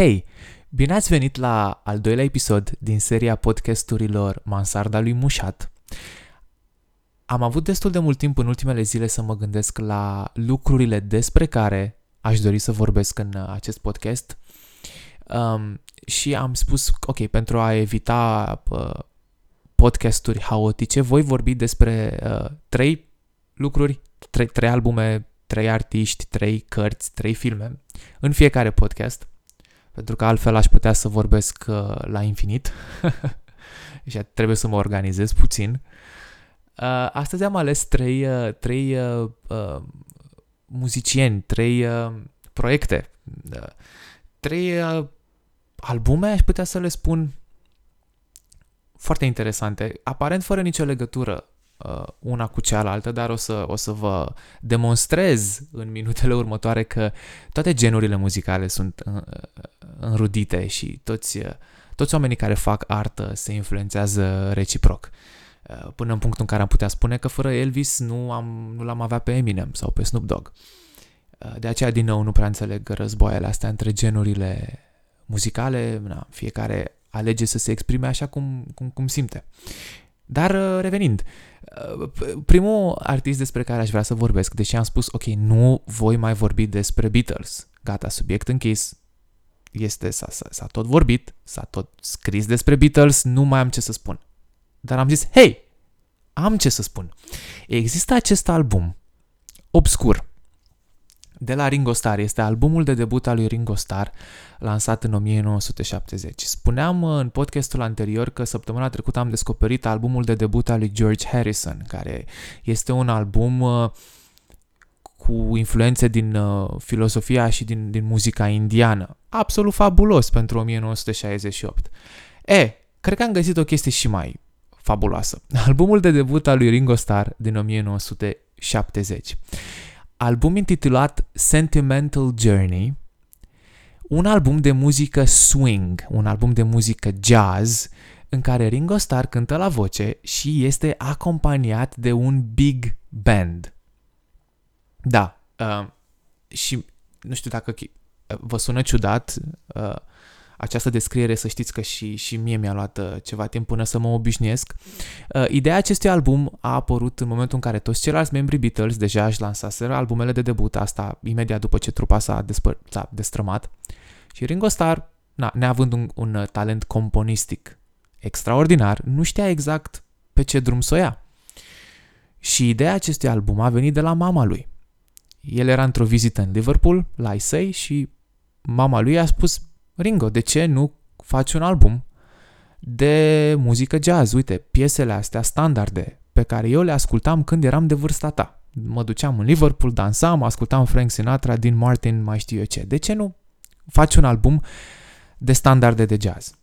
Hei, bine ați venit la al doilea episod din seria podcasturilor Mansarda lui Mușat. Am avut destul de mult timp în ultimele zile să mă gândesc la lucrurile despre care aș dori să vorbesc în acest podcast um, și am spus, ok, pentru a evita uh, podcasturi haotice, voi vorbi despre uh, trei lucruri, trei, trei albume, trei artiști, trei cărți, trei filme în fiecare podcast pentru că altfel aș putea să vorbesc uh, la infinit și trebuie să mă organizez puțin. Uh, astăzi am ales trei, uh, trei uh, uh, muzicieni, trei uh, proiecte, uh, trei uh, albume, aș putea să le spun, foarte interesante, aparent fără nicio legătură uh, una cu cealaltă, dar o să, o să vă demonstrez în minutele următoare că toate genurile muzicale sunt uh, înrudite și toți, uh, toți oamenii care fac artă se influențează reciproc. Uh, până în punctul în care am putea spune că fără Elvis nu, am, nu l-am avea pe Eminem sau pe Snoop Dogg. Uh, de aceea, din nou, nu prea înțeleg războaiele astea între genurile muzicale, na, fiecare alege să se exprime așa cum, cum, cum simte. Dar revenind, primul artist despre care aș vrea să vorbesc, deși am spus, ok, nu voi mai vorbi despre Beatles, gata, subiect închis, este, s-a, s-a, s-a tot vorbit, s-a tot scris despre Beatles, nu mai am ce să spun. Dar am zis, hei, am ce să spun. Există acest album obscur de la Ringo Starr. Este albumul de debut al lui Ringo Starr, lansat în 1970. Spuneam în podcastul anterior că săptămâna trecută am descoperit albumul de debut al lui George Harrison, care este un album uh, cu influențe din uh, filosofia și din, din muzica indiană. Absolut fabulos pentru 1968. E, cred că am găsit o chestie și mai fabuloasă. Albumul de debut al lui Ringo Starr din 1970. Album intitulat Sentimental Journey, un album de muzică swing, un album de muzică jazz, în care Ringo Starr cântă la voce și este acompaniat de un big band. Da. Uh, și nu știu dacă vă sună ciudat uh, această descriere, să știți că și, și mie mi-a luat uh, ceva timp până să mă obișnuiesc. Uh, ideea acestui album a apărut în momentul în care toți ceilalți membri Beatles deja își lansaseră albumele de debut, asta imediat după ce trupa s-a, despăr- s-a destrămat. Și Ringo Starr, na, neavând un, un uh, talent componistic extraordinar, nu știa exact pe ce drum să o ia. Și ideea acestui album a venit de la mama lui. El era într-o vizită în Liverpool, la Isei, și mama lui a spus, Ringo, de ce nu faci un album de muzică jazz? Uite, piesele astea standarde pe care eu le ascultam când eram de vârsta ta. Mă duceam în Liverpool, dansam, ascultam Frank Sinatra, din Martin, mai știu eu ce. De ce nu faci un album de standarde de jazz?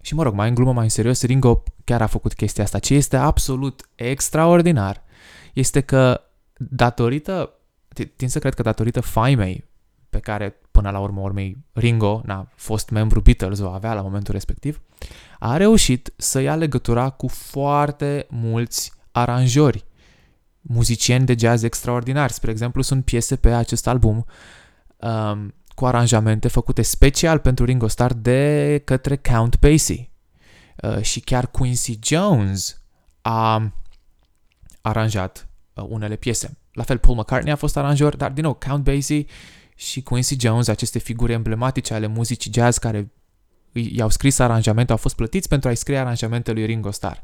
Și mă rog, mai în glumă, mai în serios, Ringo chiar a făcut chestia asta. Ce este absolut extraordinar este că datorită, tin să cred că datorită faimei pe care până la urmă urmei Ringo, na, fost membru Beatles, o avea la momentul respectiv, a reușit să ia legătura cu foarte mulți aranjori, muzicieni de jazz extraordinari. Spre exemplu, sunt piese pe acest album um, cu aranjamente făcute special pentru Ringo Starr de către Count Basie. Uh, și chiar Quincy Jones a aranjat uh, unele piese. La fel, Paul McCartney a fost aranjor, dar din nou, Count Basie și Quincy Jones, aceste figuri emblematice ale muzicii jazz care i-au scris aranjamente, au fost plătiți pentru a-i scrie aranjamentele lui Ringo Starr.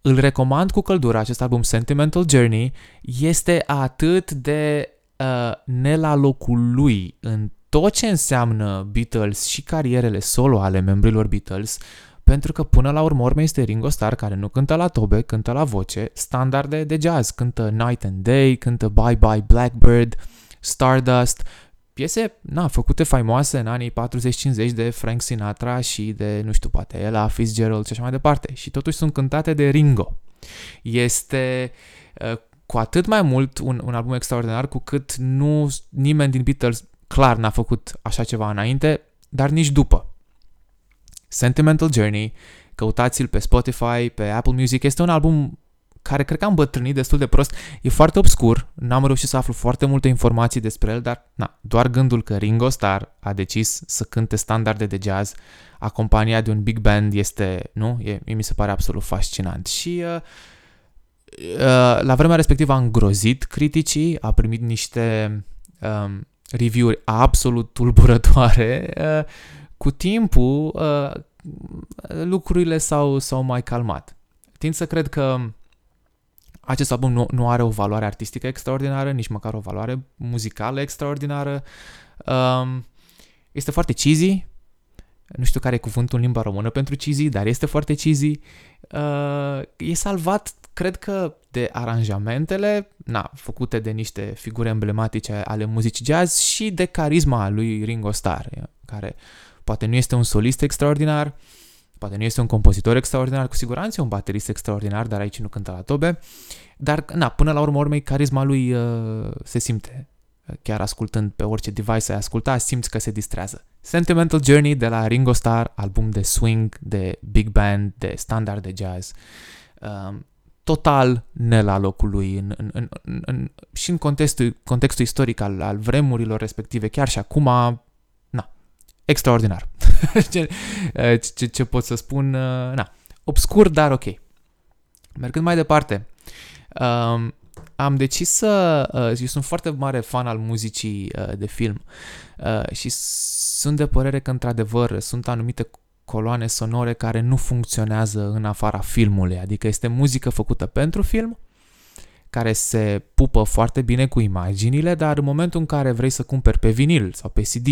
Îl recomand cu căldură acest album Sentimental Journey, este atât de uh, ne la locul lui în tot ce înseamnă Beatles și carierele solo ale membrilor Beatles, pentru că până la urmă urmă este Ringo Starr care nu cântă la tobe, cântă la voce, standarde de jazz, cântă Night and Day, cântă Bye Bye Blackbird, Stardust, piese, na, făcute faimoase în anii 40-50 de Frank Sinatra și de, nu știu, poate Ella Fitzgerald și așa mai departe. Și totuși sunt cântate de Ringo. Este uh, cu atât mai mult un, un album extraordinar cu cât nu nimeni din Beatles clar n-a făcut așa ceva înainte, dar nici după. Sentimental Journey, căutați-l pe Spotify, pe Apple Music, este un album care cred că am bătrânit destul de prost. E foarte obscur, n-am reușit să aflu foarte multe informații despre el, dar na, doar gândul că Ringo Starr a decis să cânte standarde de jazz acompaniat de un big band este, nu? E, mi se pare absolut fascinant. Și uh, uh, la vremea respectivă a îngrozit criticii, a primit niște um, review-uri absolut tulburătoare. Uh, cu timpul, uh, lucrurile s-au, s-au mai calmat. Tind să cred că acest album nu, nu are o valoare artistică extraordinară, nici măcar o valoare muzicală extraordinară. Um, este foarte cheesy, nu știu care e cuvântul în limba română pentru cheesy, dar este foarte cheesy. Uh, e salvat, cred că, de aranjamentele na, făcute de niște figuri emblematice ale muzicii jazz și de carisma lui Ringo Starr, care poate nu este un solist extraordinar, poate nu este un compozitor extraordinar, cu siguranță e un baterist extraordinar, dar aici nu cântă la tobe, dar, na, până la urmă urmei, carisma lui uh, se simte chiar ascultând pe orice device ai asculta, simți că se distrează. Sentimental Journey de la Ringo Starr, album de swing, de big band, de standard de jazz, um, total ne la locul lui în, în, în, în, în, și în contextul, contextul istoric al, al vremurilor respective, chiar și acum, na, extraordinar. ce, ce, ce pot să spun, uh, na, obscur, dar ok. Mergând mai departe, um, am decis să... Uh, eu sunt foarte mare fan al muzicii uh, de film uh, și sunt de părere că, într-adevăr, sunt anumite coloane sonore care nu funcționează în afara filmului, adică este muzică făcută pentru film, care se pupă foarte bine cu imaginile, dar în momentul în care vrei să cumperi pe vinil sau pe CD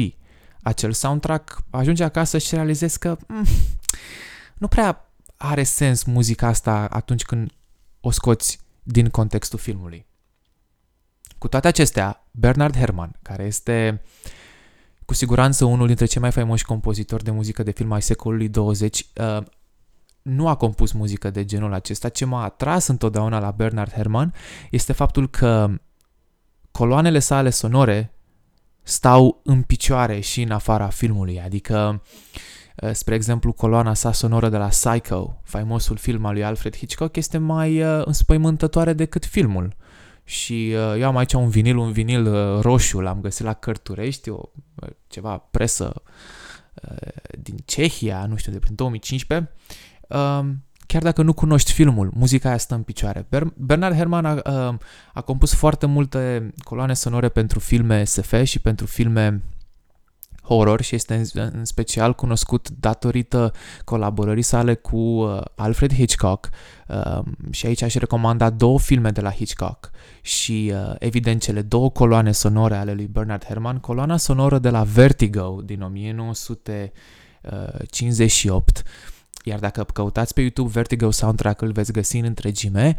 acel soundtrack, ajungi acasă și realizezi că mm, nu prea are sens muzica asta atunci când o scoți din contextul filmului. Cu toate acestea, Bernard Herrmann, care este cu siguranță unul dintre cei mai faimoși compozitori de muzică de film ai secolului 20, uh, nu a compus muzică de genul acesta. Ce m-a atras întotdeauna la Bernard Herrmann este faptul că coloanele sale sonore stau în picioare și în afara filmului, adică uh, spre exemplu, coloana sa sonoră de la Psycho, faimosul film al lui Alfred Hitchcock, este mai uh, înspăimântătoare decât filmul și uh, eu am aici un vinil, un vinil uh, roșu, l-am găsit la Cărturești, o, uh, ceva presă uh, din Cehia, nu știu, de prin 2015. Uh, chiar dacă nu cunoști filmul, muzica aia stă în picioare. Ber- Bernard Herrmann a, uh, a compus foarte multe coloane sonore pentru filme SF și pentru filme horror și este în, în special cunoscut datorită colaborării sale cu uh, Alfred Hitchcock uh, și aici aș recomanda două filme de la Hitchcock și uh, evident cele două coloane sonore ale lui Bernard Herrmann, coloana sonoră de la Vertigo din 1958 iar dacă căutați pe YouTube Vertigo soundtrack îl veți găsi în întregime,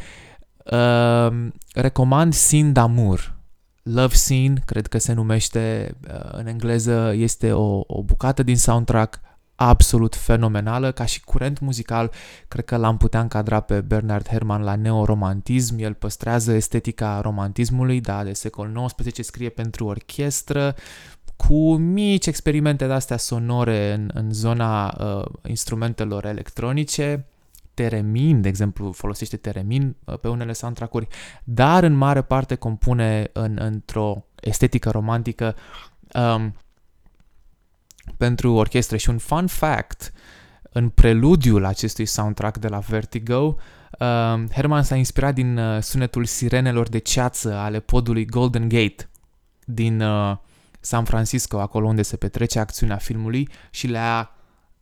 uh, recomand Sin d'Amour. Love Scene, cred că se numește uh, în engleză, este o, o bucată din soundtrack absolut fenomenală, ca și curent muzical, cred că l-am putea încadra pe Bernard Herrmann la neoromantism, el păstrează estetica romantismului, da, de secol XIX, scrie pentru orchestră, cu mici experimente de-astea sonore în, în zona uh, instrumentelor electronice, teremin, de exemplu, folosește teremin uh, pe unele soundtrack-uri, dar în mare parte compune în, într-o estetică romantică um, pentru orchestră. Și un fun fact, în preludiul acestui soundtrack de la Vertigo, um, Herman s-a inspirat din uh, sunetul sirenelor de ceață ale podului Golden Gate din uh, San Francisco, acolo unde se petrece acțiunea filmului și le-a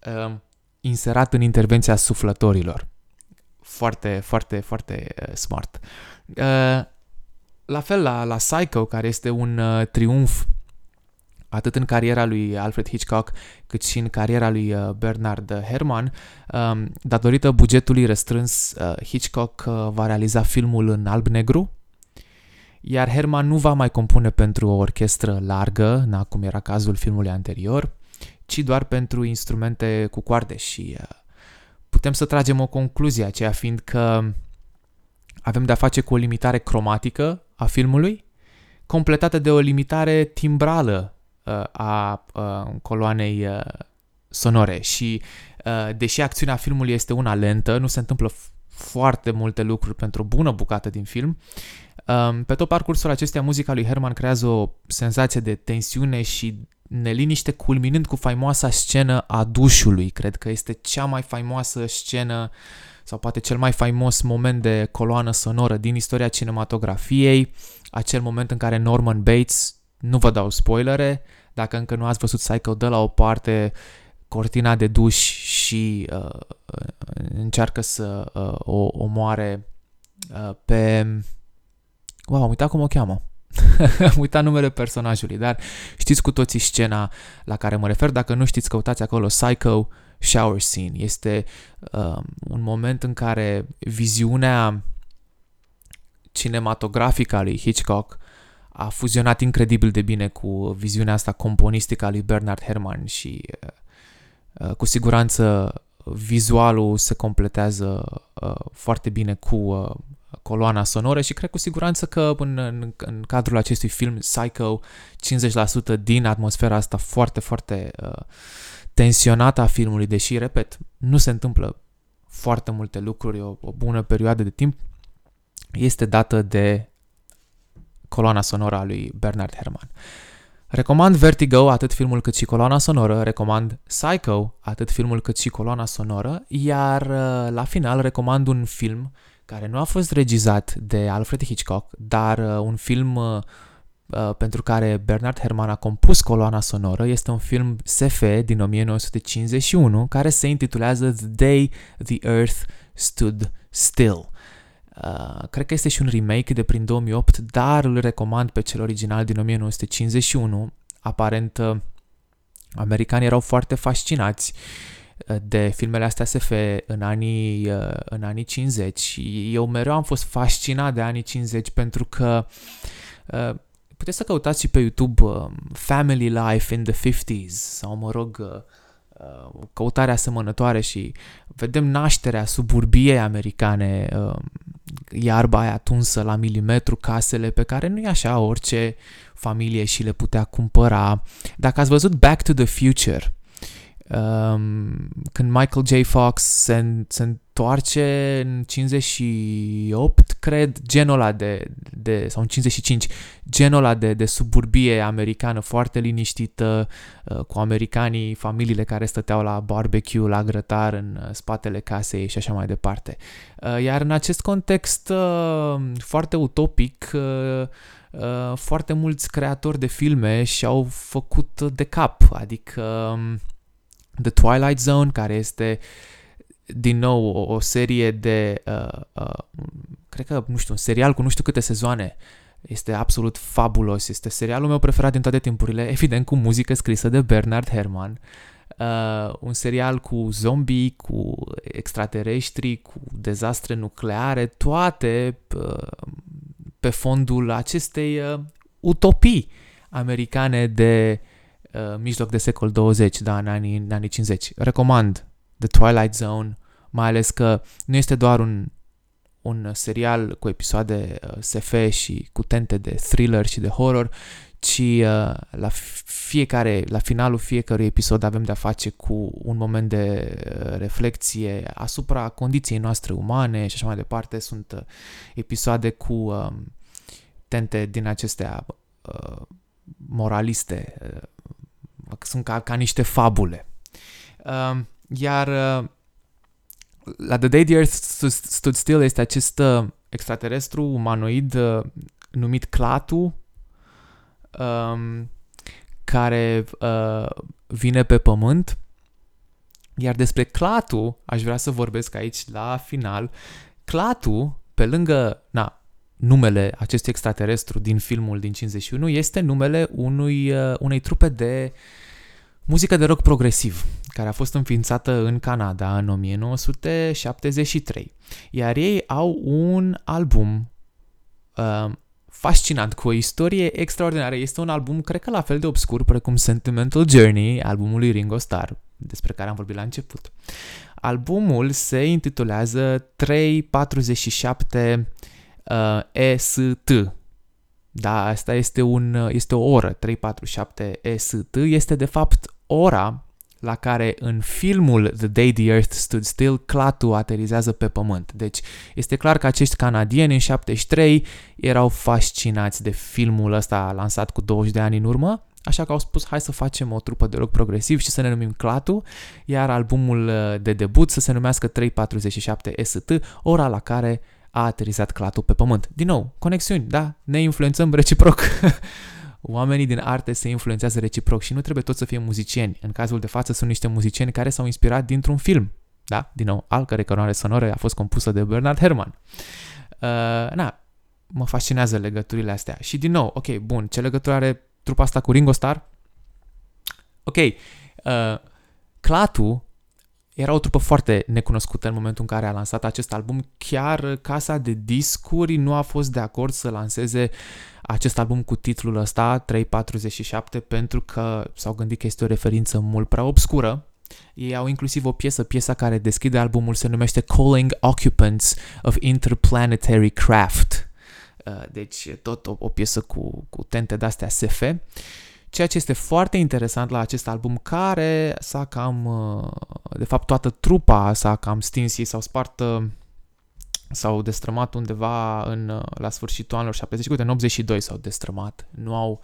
uh, inserat în intervenția suflătorilor. Foarte, foarte, foarte uh, smart. Uh, la fel la, la Psycho, care este un uh, triumf atât în cariera lui Alfred Hitchcock, cât și în cariera lui uh, Bernard Herrmann. Um, datorită bugetului restrâns, uh, Hitchcock uh, va realiza filmul în alb-negru, iar Herrmann nu va mai compune pentru o orchestră largă, na, cum era cazul filmului anterior, ci doar pentru instrumente cu coarde și uh, putem să tragem o concluzie, aceea fiind că avem de-a face cu o limitare cromatică a filmului, completată de o limitare timbrală uh, a uh, coloanei uh, sonore și uh, deși acțiunea filmului este una lentă, nu se întâmplă foarte multe lucruri pentru o bună bucată din film. Um, pe tot parcursul acestea, muzica lui Herman creează o senzație de tensiune și neliniște, culminând cu faimoasa scenă a dușului. Cred că este cea mai faimoasă scenă sau poate cel mai faimos moment de coloană sonoră din istoria cinematografiei, acel moment în care Norman Bates, nu vă dau spoilere, dacă încă nu ați văzut Psycho, dă la o parte cortina de duș și uh, încearcă să uh, o omoare uh, pe... Wow, am uitat cum o cheamă. am uitat numele personajului, dar știți cu toții scena la care mă refer. Dacă nu știți, căutați acolo Psycho shower scene. Este uh, un moment în care viziunea cinematografică a lui Hitchcock a fuzionat incredibil de bine cu viziunea asta componistică a lui Bernard Herrmann și uh, uh, cu siguranță vizualul se completează uh, foarte bine cu uh, coloana sonoră și cred cu siguranță că în, în, în cadrul acestui film Psycho 50% din atmosfera asta foarte, foarte uh, tensionată a filmului, deși, repet, nu se întâmplă foarte multe lucruri, o, o bună perioadă de timp, este dată de coloana sonoră a lui Bernard Herrmann. Recomand Vertigo, atât filmul cât și coloana sonoră, recomand Psycho, atât filmul cât și coloana sonoră, iar uh, la final recomand un film care nu a fost regizat de Alfred Hitchcock, dar uh, un film uh, Uh, pentru care Bernard Herrmann a compus coloana sonoră este un film SF din 1951 care se intitulează The Day the Earth Stood Still. Uh, cred că este și un remake de prin 2008, dar îl recomand pe cel original din 1951. Aparent, uh, americanii erau foarte fascinați uh, de filmele astea SF în anii, în anii 50 eu mereu am fost fascinat de anii 50 pentru că puteți să căutați și pe YouTube uh, Family Life in the 50s sau, mă rog, uh, uh, căutarea asemănătoare și vedem nașterea suburbiei americane, uh, iarba aia tunsă la milimetru, casele pe care nu e așa orice familie și le putea cumpăra. Dacă ați văzut Back to the Future, um, când Michael J. Fox se, se întoarce în 58, cred, genul ăla de, de sau în 55, genul ăla de, de suburbie americană foarte liniștită, uh, cu americanii, familiile care stăteau la barbecue, la grătar în uh, spatele casei și așa mai departe. Uh, iar în acest context foarte utopic, foarte mulți creatori de filme și-au făcut de cap, adică um, The Twilight Zone, care este din nou o, o serie de, uh, uh, cred că, nu știu, un serial cu nu știu câte sezoane. Este absolut fabulos, este serialul meu preferat din toate timpurile, evident cu muzică scrisă de Bernard Herrmann. Uh, un serial cu zombie, cu extraterestri, cu dezastre nucleare, toate uh, pe fondul acestei uh, utopii americane de uh, Uh, mijloc de secol 20, da, în anii, în anii 50. Recomand The Twilight Zone, mai ales că nu este doar un, un serial cu episoade uh, SF și cu tente de thriller și de horror, ci uh, la fiecare, la finalul fiecărui episod avem de-a face cu un moment de uh, reflexie asupra condiției noastre umane și așa mai departe. Sunt uh, episoade cu uh, tente din acestea uh, moraliste, uh, sunt ca, ca niște fabule. Uh, iar uh, la The Day the Earth Stood Still este acest uh, extraterestru umanoid uh, numit Clatu, um, care uh, vine pe pământ. Iar despre Clatu aș vrea să vorbesc aici la final. Clatu, pe lângă, na, numele acestui extraterestru din filmul din 51 este numele unui, uh, unei trupe de muzică de rock progresiv, care a fost înființată în Canada în 1973. Iar ei au un album uh, fascinant, cu o istorie extraordinară. Este un album, cred că la fel de obscur precum Sentimental Journey, albumul lui Ringo Starr, despre care am vorbit la început. Albumul se intitulează 347 uh, EST. Da, asta este, un, este o oră, 347 EST. Este de fapt ora la care în filmul The Day the Earth Stood Still, clatul aterizează pe pământ. Deci este clar că acești canadieni în 73 erau fascinați de filmul ăsta lansat cu 20 de ani în urmă, așa că au spus hai să facem o trupă de rock progresiv și să ne numim Clatu, iar albumul uh, de debut să se numească 347 ST, ora la care a aterizat Clatu pe pământ. Din nou, conexiuni, da? Ne influențăm reciproc. Oamenii din arte se influențează reciproc și nu trebuie toți să fie muzicieni. În cazul de față sunt niște muzicieni care s-au inspirat dintr-un film. Da? Din nou, al cărei căroare sonore a fost compusă de Bernard Herrmann. Uh, na, mă fascinează legăturile astea. Și din nou, ok, bun, ce legătură are trupa asta cu Ringo Starr? Ok, uh, Clatu era o trupă foarte necunoscută în momentul în care a lansat acest album. Chiar casa de discuri nu a fost de acord să lanseze acest album cu titlul ăsta, 347, pentru că s-au gândit că este o referință mult prea obscură. Ei au inclusiv o piesă, piesa care deschide albumul se numește Calling Occupants of Interplanetary Craft. Uh, deci tot o, o piesă cu, cu tente de-astea SF. Ceea ce este foarte interesant la acest album, care s-a cam, uh, de fapt toată trupa s-a cam stins, ei s-au spart uh, s-au destrămat undeva în, uh, la sfârșitul anilor 70, în 82 s-au destrămat. Nu au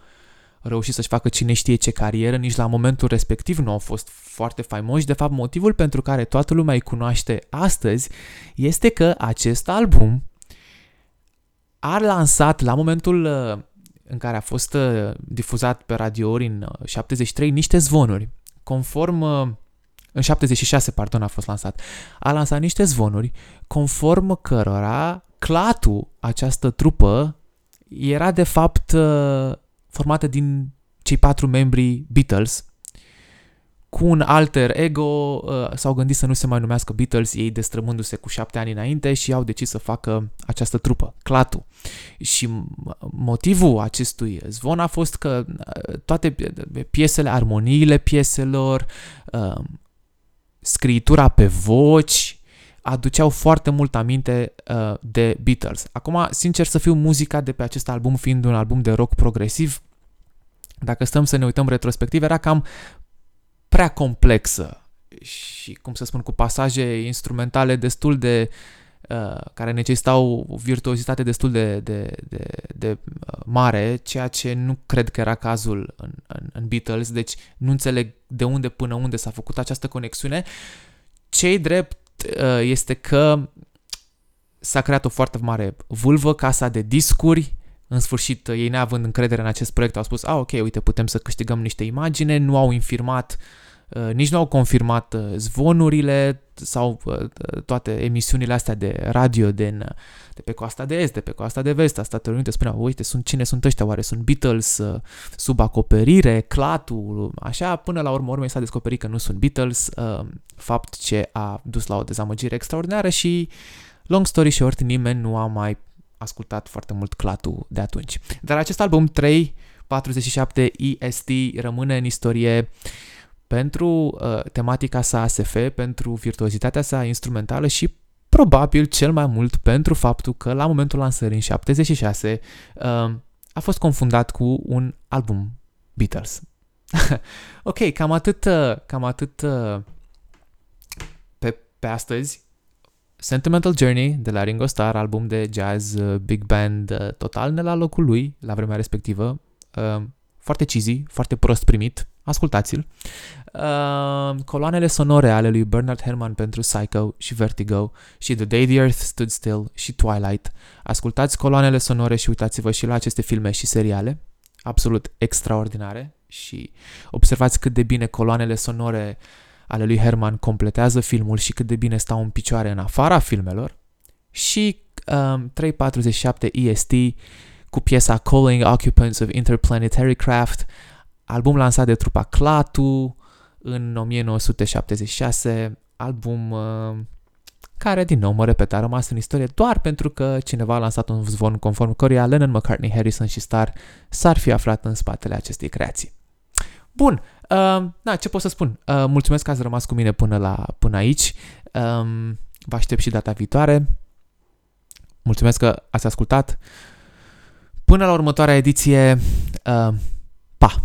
reușit să-și facă cine știe ce carieră, nici la momentul respectiv nu au fost foarte faimoși. De fapt, motivul pentru care toată lumea îi cunoaște astăzi este că acest album a lansat la momentul în care a fost uh, difuzat pe radiouri în 73 uh, niște zvonuri. Conform uh, în 76, pardon, a fost lansat. A lansat niște zvonuri conform cărora clatul, această trupă, era de fapt formată din cei patru membri Beatles, cu un alter ego uh, s-au gândit să nu se mai numească Beatles, ei destrămându-se cu șapte ani înainte și au decis să facă această trupă, Clatu. Și motivul acestui zvon a fost că uh, toate piesele, armoniile pieselor, uh, scritura pe voci, aduceau foarte mult aminte uh, de Beatles. Acum, sincer să fiu, muzica de pe acest album fiind un album de rock progresiv, dacă stăm să ne uităm retrospectiv, era cam prea complexă și, cum să spun, cu pasaje instrumentale destul de uh, care necesitau o virtuozitate destul de, de, de, de uh, mare, ceea ce nu cred că era cazul în, în, în Beatles, deci nu înțeleg de unde până unde s-a făcut această conexiune. Cei drept uh, este că s-a creat o foarte mare vulvă, casa de discuri, în sfârșit, ei neavând încredere în acest proiect, au spus, a, ok, uite, putem să câștigăm niște imagine, nu au infirmat uh, Uh, nici nu au confirmat uh, zvonurile sau uh, toate emisiunile astea de radio din, de pe coasta de est, de pe coasta de vest a Statelor Unite. Spuneau, uite, sunt, cine sunt ăștia? Oare sunt Beatles sub acoperire, clatul, așa? Până la urmă, urmei s-a descoperit că nu sunt Beatles, fapt ce a dus la o dezamăgire extraordinară și, long story short, nimeni nu a mai ascultat foarte mult clatul de atunci. Dar acest album 3 47 EST rămâne în istorie uh, pentru uh, tematica sa ASF, pentru virtuozitatea sa instrumentală și probabil cel mai mult pentru faptul că la momentul lansării în 76 uh, a fost confundat cu un album Beatles. ok, cam atât, uh, cam atât uh, pe, pe astăzi. Sentimental Journey de la Ringo Starr, album de jazz, uh, big band, uh, total ne la locul lui la vremea respectivă. Uh, foarte cheesy, foarte prost primit, ascultați-l. Uh, coloanele sonore ale lui Bernard Herrmann pentru Psycho și Vertigo și The Day the Earth Stood Still și Twilight. Ascultați coloanele sonore și uitați-vă și la aceste filme și seriale, absolut extraordinare și observați cât de bine coloanele sonore ale lui Herman completează filmul și cât de bine stau în picioare în afara filmelor. Și um, 347 EST cu piesa Calling Occupants of Interplanetary Craft, album lansat de trupa Clatu în 1976, album uh, care, din nou, mă repet, a rămas în istorie doar pentru că cineva a lansat un zvon conform căruia Lennon, McCartney, Harrison și Starr s-ar fi aflat în spatele acestei creații. Bun, uh, na, ce pot să spun? Uh, mulțumesc că ați rămas cu mine până, la, până aici. Um, vă aștept și data viitoare. Mulțumesc că ați ascultat. Până la următoarea ediție, uh, pa!